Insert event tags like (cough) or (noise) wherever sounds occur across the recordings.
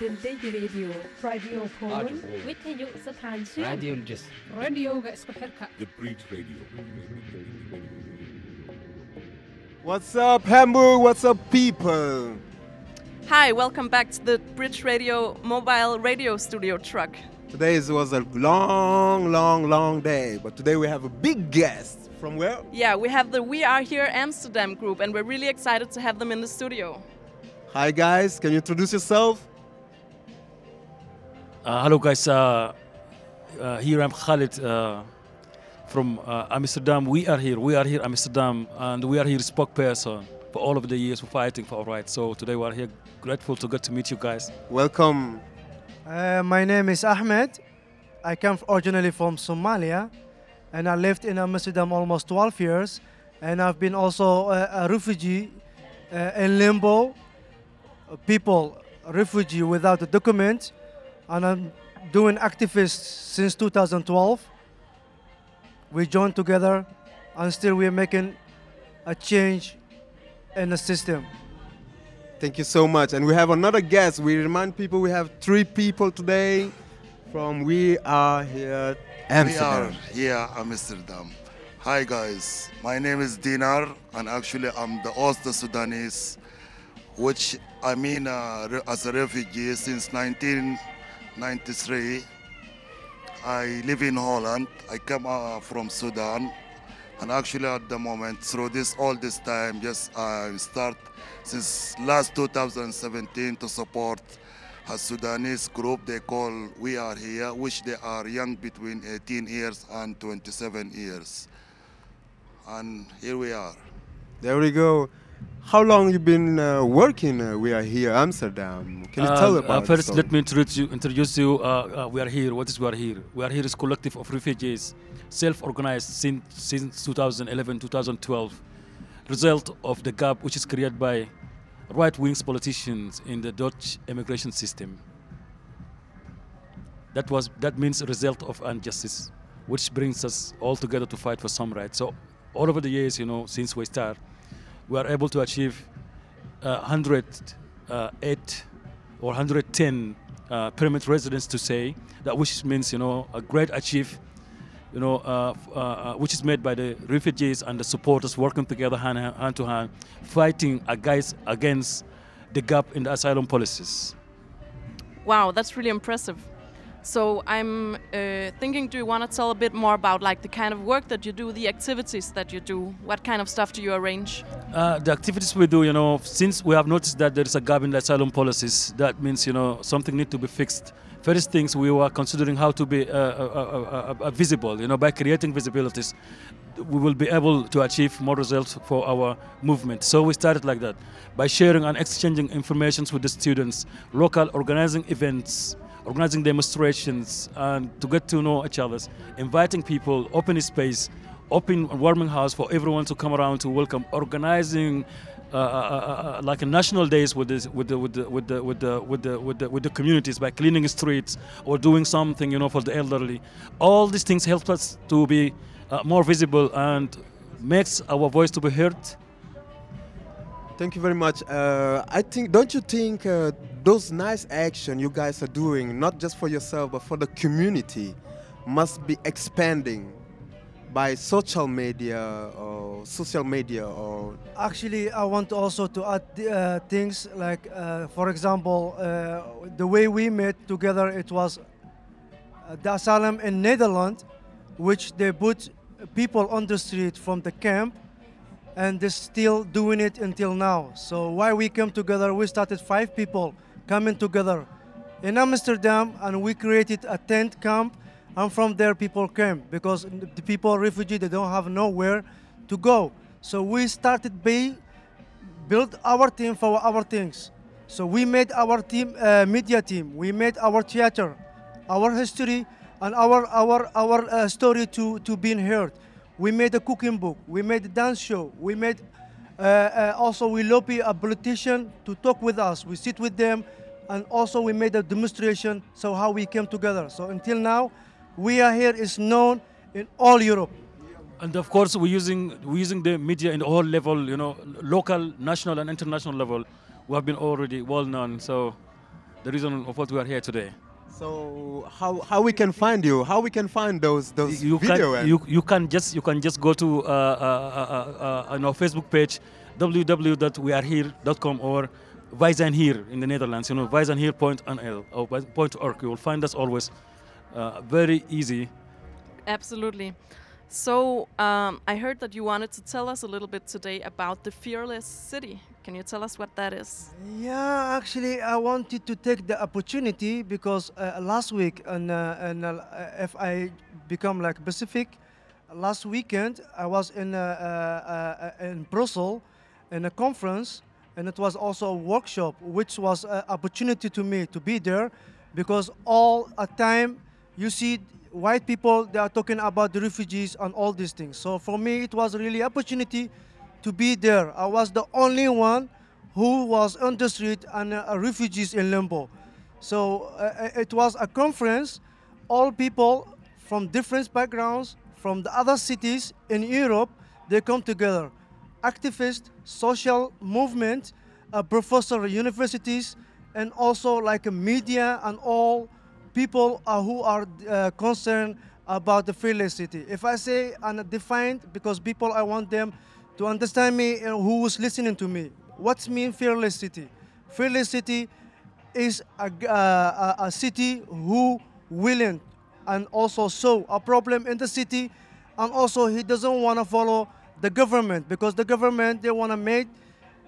radio radio radio the bridge radio What's up, Hamburg? What's up, people? Hi, welcome back to the Bridge Radio mobile radio studio truck. Today was a long, long, long day, but today we have a big guest. From where? Yeah, we have the We Are Here Amsterdam group, and we're really excited to have them in the studio. Hi, guys, can you introduce yourself? Uh, hello guys, uh, uh, here I'm Khalid uh, from uh, Amsterdam. We are here, we are here Amsterdam, and we are here spokesperson for all of the years for fighting for our rights. So today we are here, grateful to get to meet you guys. Welcome. Uh, my name is Ahmed. I come originally from Somalia, and I lived in Amsterdam almost 12 years. And I've been also a, a refugee uh, in limbo, uh, people refugee without a document, and I'm doing activists since 2012. We joined together, and still we're making a change in the system. Thank you so much. And we have another guest. We remind people we have three people today from We Are Here We are here Amsterdam. Hi guys, my name is Dinar and actually I'm the Osta Sudanese, which I mean uh, re- as a refugee since 1993. I live in Holland. I come uh, from Sudan, and actually at the moment through this all this time, just I start since last 2017 to support a Sudanese group they call We Are Here, which they are young between 18 years and 27 years. And here we are. There we go. How long you been uh, working? Uh, we are here, Amsterdam. Can you tell Uh, about uh, first, let me introduce you. Introduce you. Uh, uh, we are here. What is we are here? We are here is collective of refugees, self-organized since since 2011, 2012. Result of the gap which is created by right-wing politicians in the Dutch immigration system. That was that means result of injustice, which brings us all together to fight for some rights. So all over the years, you know, since we start, we are able to achieve uh, 108 or 110 uh, permanent residents to say that which means you know a great achieve you know uh, uh, uh, which is made by the refugees and the supporters working together hand, hand to hand fighting against against the gap in the asylum policies Wow, that's really impressive. So I'm uh, thinking, do you want to tell a bit more about like the kind of work that you do, the activities that you do? What kind of stuff do you arrange? Uh, the activities we do, you know, since we have noticed that there is a gap in the asylum policies, that means, you know, something need to be fixed. First things, we were considering how to be uh, uh, uh, uh, visible, you know, by creating visibilities, we will be able to achieve more results for our movement. So we started like that, by sharing and exchanging information with the students, local organizing events, organizing demonstrations, and to get to know each other, inviting people, open space, open warming house for everyone to come around to welcome, organizing uh, uh, uh, uh, like a national days with the with the with the with the with the with the, with the communities by cleaning streets or doing something you know for the elderly. All these things help us to be uh, more visible and makes our voice to be heard. Thank you very much. Uh, I think, don't you think uh, those nice action you guys are doing, not just for yourself but for the community, must be expanding by social media or social media or Actually, I want also to add uh, things like, uh, for example, uh, the way we met together. It was uh, the asylum in Netherlands, which they put people on the street from the camp, and they're still doing it until now. So why we came together? We started five people coming together in Amsterdam, and we created a tent camp. And from there, people came because the people refugee they don't have nowhere to go. So we started by build our team for our things. So we made our team uh, media team. We made our theater, our history, and our our our uh, story to to being heard. We made a cooking book. We made a dance show. We made uh, uh, also we lobby a politician to talk with us. We sit with them, and also we made a demonstration. So how we came together. So until now, we are here is known in all Europe. And of course, we're using we're using the media in all level, you know, local, national, and international level. We have been already well known. So the reason of what we are here today. So how, how we can find you? How we can find those those you video? can you, you can just you can just go to uh, uh, uh, uh, on our Facebook page www.wearehere.com or Wij Zijn Hier in the Netherlands. You know Wij Zijn Hier point NL or point org. You will find us always. Uh, very easy. Absolutely. So um, I heard that you wanted to tell us a little bit today about the Fearless City. Can you tell us what that is? Yeah, actually, I wanted to take the opportunity because uh, last week, and, uh, and uh, if I become like specific, last weekend I was in uh, uh, uh, in Brussels in a conference, and it was also a workshop, which was an opportunity to me to be there, because all a time you see white people they are talking about the refugees and all these things. So for me, it was really opportunity to be there. I was the only one who was on the street and uh, refugees in Limbo. So uh, it was a conference, all people from different backgrounds, from the other cities in Europe, they come together. Activists, social movement, uh, professor universities, and also like a media and all people who are uh, concerned about the fearless city. If I say undefined, because people, I want them to understand me and who is listening to me. What's mean fearless city? Fearless city is a, uh, a city who willing and also saw a problem in the city and also he doesn't want to follow the government because the government they want to make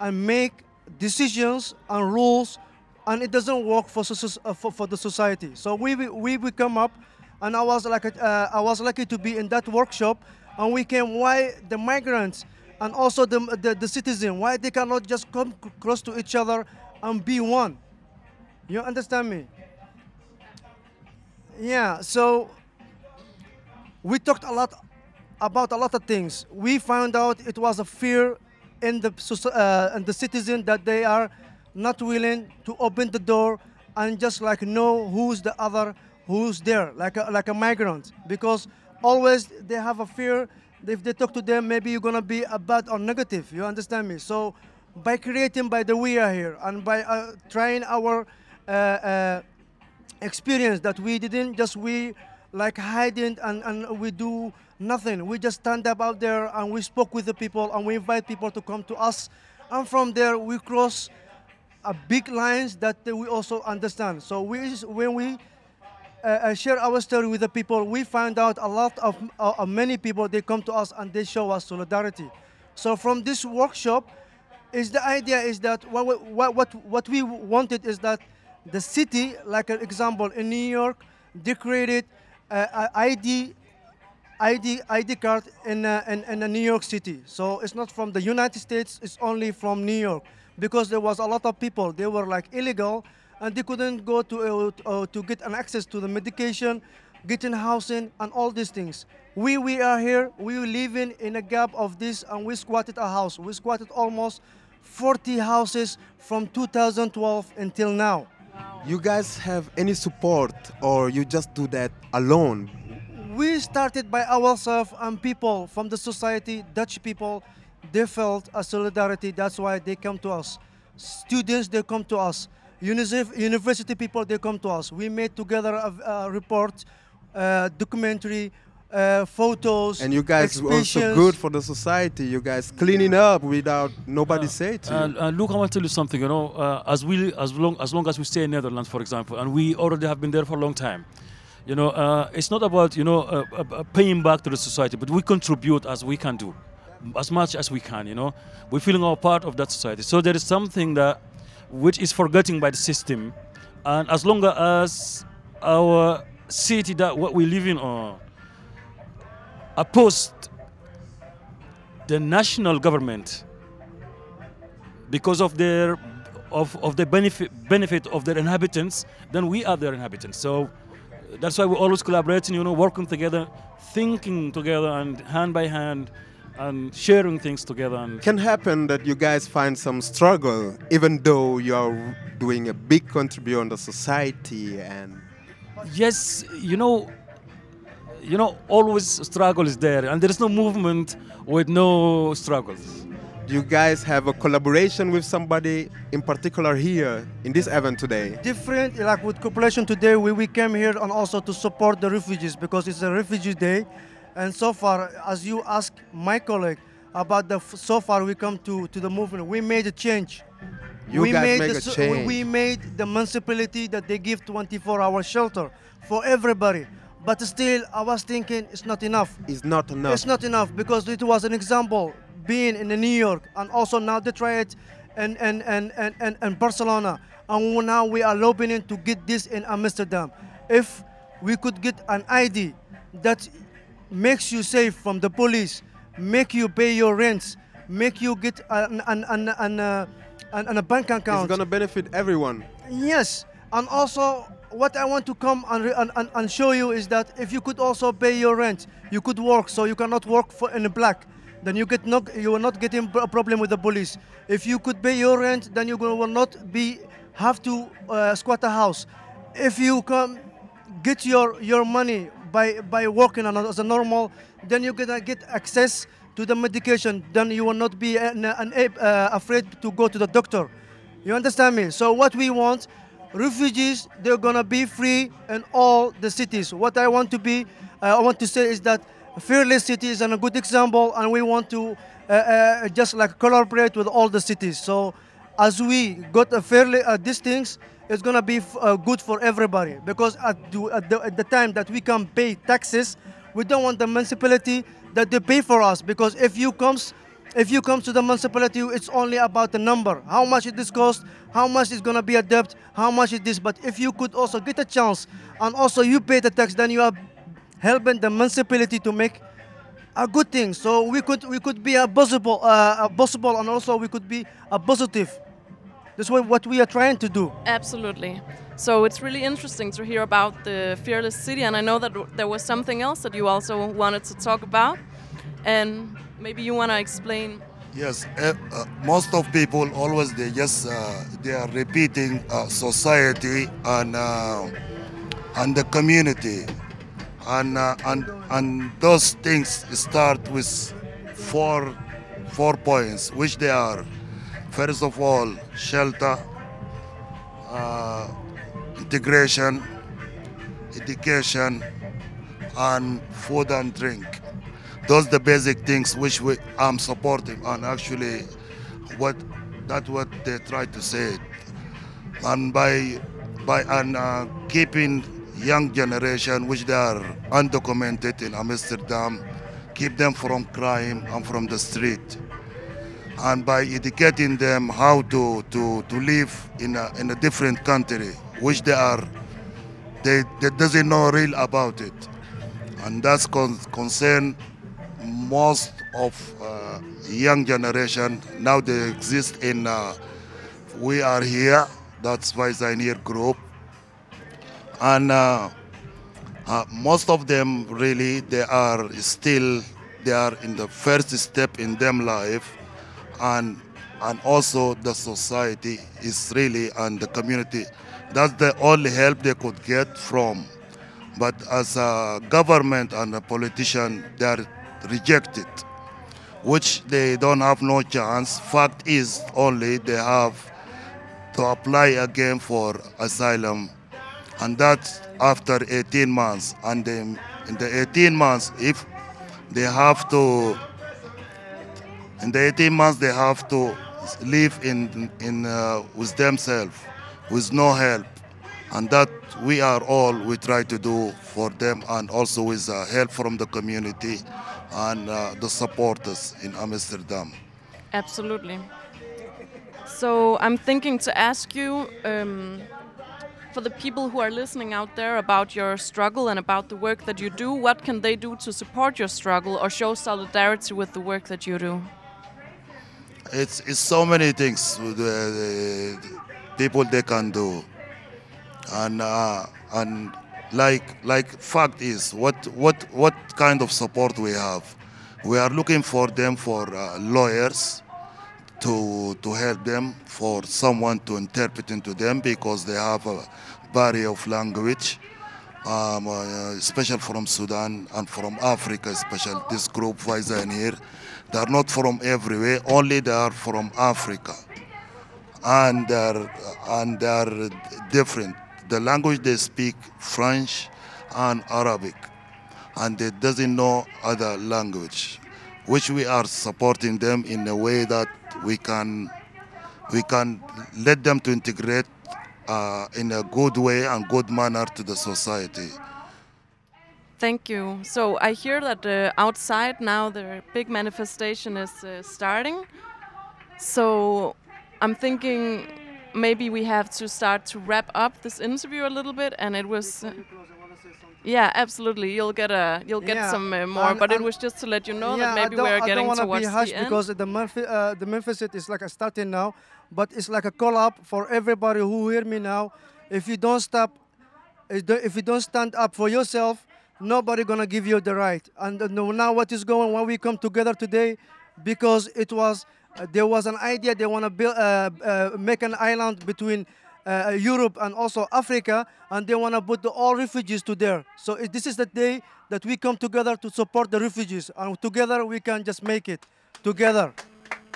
and make decisions and rules and it doesn't work for, uh, for, for the society. So we we, we come up and i was like uh, i was lucky to be in that workshop and we came why the migrants and also the, the, the citizen why they cannot just come close to each other and be one? You understand me? Yeah so we talked a lot about a lot of things. We found out it was a fear in the uh, in the citizen that they are not willing to open the door and just like know who's the other, who's there, like a, like a migrant, because always they have a fear. If they talk to them, maybe you're gonna be a bad or negative. You understand me? So by creating by the we are here and by uh, trying our uh, uh, experience that we didn't just we like hiding and, and we do nothing. We just stand up out there and we spoke with the people and we invite people to come to us. And from there we cross a big lines that we also understand. So we when we uh, uh, share our story with the people, we find out a lot of uh, many people they come to us and they show us solidarity. So from this workshop, is the idea is that what we, what what, we wanted is that the city, like an example in New York, they uh, ID ID ID card in, uh, in in New York City. So it's not from the United States. It's only from New York because there was a lot of people. They were like illegal and they couldn't go to uh, uh, to get an access to the medication, getting housing and all these things. We we are here. We living in a gap of this and we squatted a house. We squatted almost 40 houses from 2012 until now. You guys have any support or you just do that alone? we started by ourselves and people from the society, Dutch people, they felt a solidarity. That's why they come to us. Students, they come to us. Univ- University people, they come to us. We made together a, a report, uh, documentary, uh, photos. And you guys also exhibitions. good for the society. You guys cleaning up without nobody say to you. And, and look, I want to tell you something. You know, uh, as we, as long, as long as we stay in Netherlands, for example, and we already have been there for a long time. You know, uh, it's not about you know uh, uh, uh, paying back to the society, but we contribute as we can do, as much as we can. You know, we're feeling our part of that society. So there is something that, which is forgetting by the system, and as long as our city that what we live in on opposed the national government because of their of, of the benefit benefit of their inhabitants then we are their inhabitants so that's why we're always collaborating you know working together thinking together and hand by hand and sharing things together and can happen that you guys find some struggle even though you are doing a big contribution on the society and yes you know you know always struggle is there and there is no movement with no struggles Do you guys have a collaboration with somebody in particular here in this event today? different like with population today we, we came here and also to support the refugees because it's a refugee day and so far as you ask my colleague about the so far we come to to the movement we made a change You we guys made make the, a change. we made the municipality that they give 24 hour shelter for everybody but still i was thinking it's not enough It's not enough. it's not enough because it was an example being in New York and also now they try it in, in, in, in, in, in Barcelona. And now we are lobbying to get this in Amsterdam. If we could get an ID that makes you safe from the police, make you pay your rents, make you get an, an, an, an, uh, an, an a bank account. It's gonna benefit everyone. Yes, and also what I want to come and, re- and, and, and show you is that if you could also pay your rent, you could work. So you cannot work for in the black. Then you get not you will not getting a problem with the police. If you could pay your rent, then you will not be have to uh, squat a house. If you come get your your money by by working on as a normal, then you're gonna get access to the medication. Then you will not be uh, an, uh, afraid to go to the doctor. You understand me? So what we want, refugees, they're gonna be free in all the cities. What I want to be, uh, I want to say is that Fearless City is a good example, and we want to uh, uh, just like collaborate with all the cities. So as we got a fairly uh, these things, it's gonna be uh, good for everybody because at the, at, the, at the time that we can pay taxes, we don't want the municipality that they pay for us because if you comes if you come to the municipality, it's only about the number. How much it this cost, how much is gonna be a debt, how much is this. But if you could also get a chance and also you pay the tax, then you are helping the municipality to make a good thing. So we could we could be a possible uh, a possible and also we could be a positive. That's what, what we are trying to do. Absolutely. So it's really interesting to hear about the Fearless City, and I know that there was something else that you also wanted to talk about, and maybe you want to explain. Yes, uh, uh, most of people always they just uh, they are repeating uh, society and uh, and the community, and uh, and and those things start with four four points, which they are first of all shelter, uh, integration, education, and food and drink. Those are the basic things which we I'm supporting and actually what that's what they try to say. And by by and uh, keeping young generation which they are undocumented in Amsterdam keep them from crime and from the street and by educating them how to to, to live in a, in a different country which they are they, they doesn't know real about it. And that's con- concern most of uh, young generation now they exist in uh, we are here that's why Pioneer group. And uh, uh, most of them really they are still they are in the first step in them life and and also the society is really and the community. That's the only help they could get from. But as a government and a politician they are rejected which they don't have no chance. Fact is only they have to apply again for asylum and that's after 18 months. And in the 18 months if they have to in the 18 months they have to live in in uh, with themselves with no help and that we are all we try to do for them and also with uh, help from the community and uh, the supporters in amsterdam Absolutely. So I'm thinking to ask you, um, for the people who are listening out there, about your struggle and about the work that you do. What can they do to support your struggle or show solidarity with the work that you do? It's, it's so many things uh, the people they can do and uh, and like like fact is what what what kind of support we have we are looking for them for uh, lawyers to to help them for someone to interpret into them because they have a barrier of language um, uh, special from Sudan and from Africa, special this group Wij Zijn Hier. They are not from everywhere, only they are from Africa. And they're, and they're different. The language they speak French and Arabic, and they doesn't know other language, which we are supporting them in a way that we can we can let them to integrate uh, in a good way and good manner to the society. Thank you. So I hear that uh, outside now the big manifestation is uh, starting. So I'm thinking maybe we have to start to wrap up this interview a little bit, and it was. Uh, yeah, absolutely. You'll get a you'll get Yeah, some uh, more, and- but it was just to let you know yeah, that maybe I don't, we're I don't getting wanna towards be harsh the end. because the Memphis, uh, the Memphis is like a starting now, but it's like a call up for everybody who hear me now. If you don't stop, if if you don't stand up for yourself, nobody gonna give you the right. And uh, now what is going when we come together today, because it was uh, there was an idea they wanna build uh, uh, make an island between. Uh, Europe and also Africa, and they want to put the, all refugees to there. So it, this is the day that we come together to support the refugees, and together we can just make it together.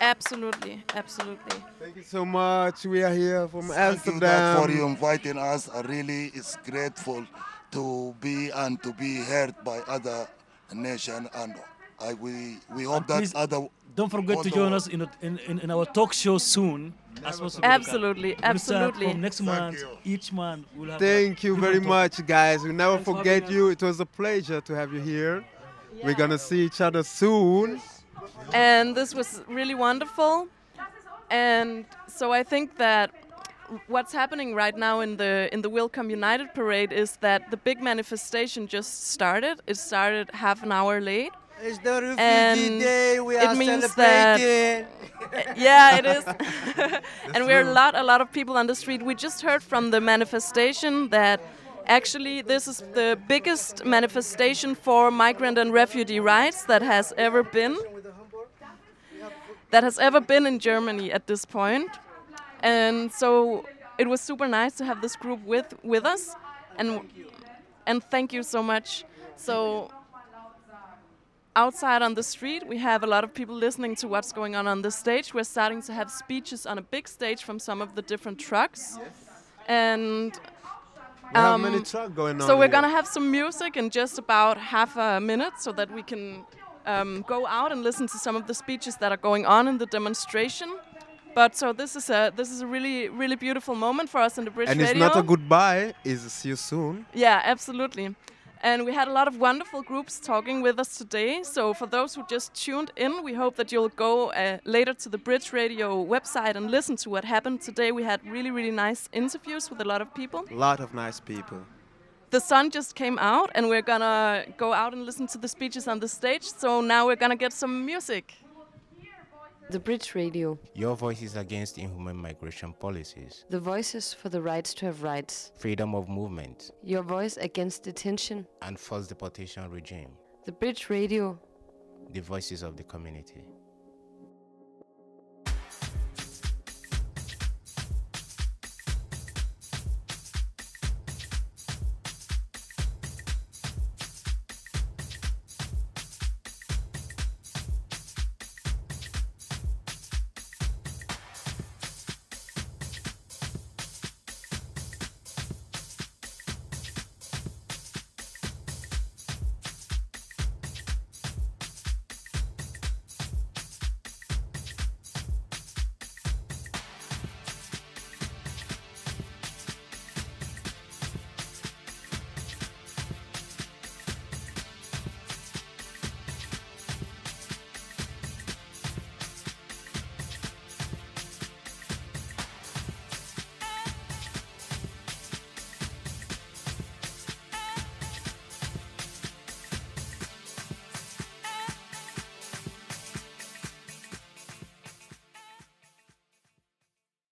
Absolutely, absolutely. Thank you so much. We are here from Thank you Amsterdam. that for you inviting us. I really is grateful to be and to be heard by other nation, and I we we hope And that other Don't forget all to join us in, a- in, in, in our talk show soon. As possible. Absolutely, absolutely. From next month, each month we'll have. a Thank you very different topic. much, guys. We never Thanks forget having you. It was a pleasure to have you here. We're gonna see each other soon. and this was really wonderful. And so I think that what's happening right now in the in the We'll Come United parade is that the big manifestation just started. It started half an hour late. It's the refugee And day. We it are means that- celebrating. (laughs) yeah, it is. (laughs) and we're a lot, a lot of people on the street. We just heard from the manifestation that actually this is the biggest manifestation for migrant and refugee rights that has ever been. That has ever been in Germany at this point. And so it was super nice to have this group with with us, and and thank you so much. So outside on the street, we have a lot of people listening to what's going on on the stage. We're starting to have speeches on a big stage from some of the different trucks. And Um, many trucks going on. so we're here. gonna have some music in just about half a minute so that we can um, go out and listen to some of the speeches that are going on in the demonstration. But so this is a this is a really really beautiful moment for us in the Bridge And it's Radio. not a goodbye. It's see you soon. Yeah, absolutely. And we had a lot of wonderful groups talking with us today. So, for those who just tuned in, we hope that you'll go uh, later to the Bridge Radio website and listen to what happened today. We had really, really nice interviews with a lot of people. A lot of nice people. The sun just came out, and we're gonna go out and listen to the speeches on the stage. So, now we're gonna get some music. The Bridge Radio. Your voice is against inhuman migration policies, The voices for the rights to have rights. freedom of movement, Your voice against detention. and forced deportation regime. The Bridge Radio. The voices of the community.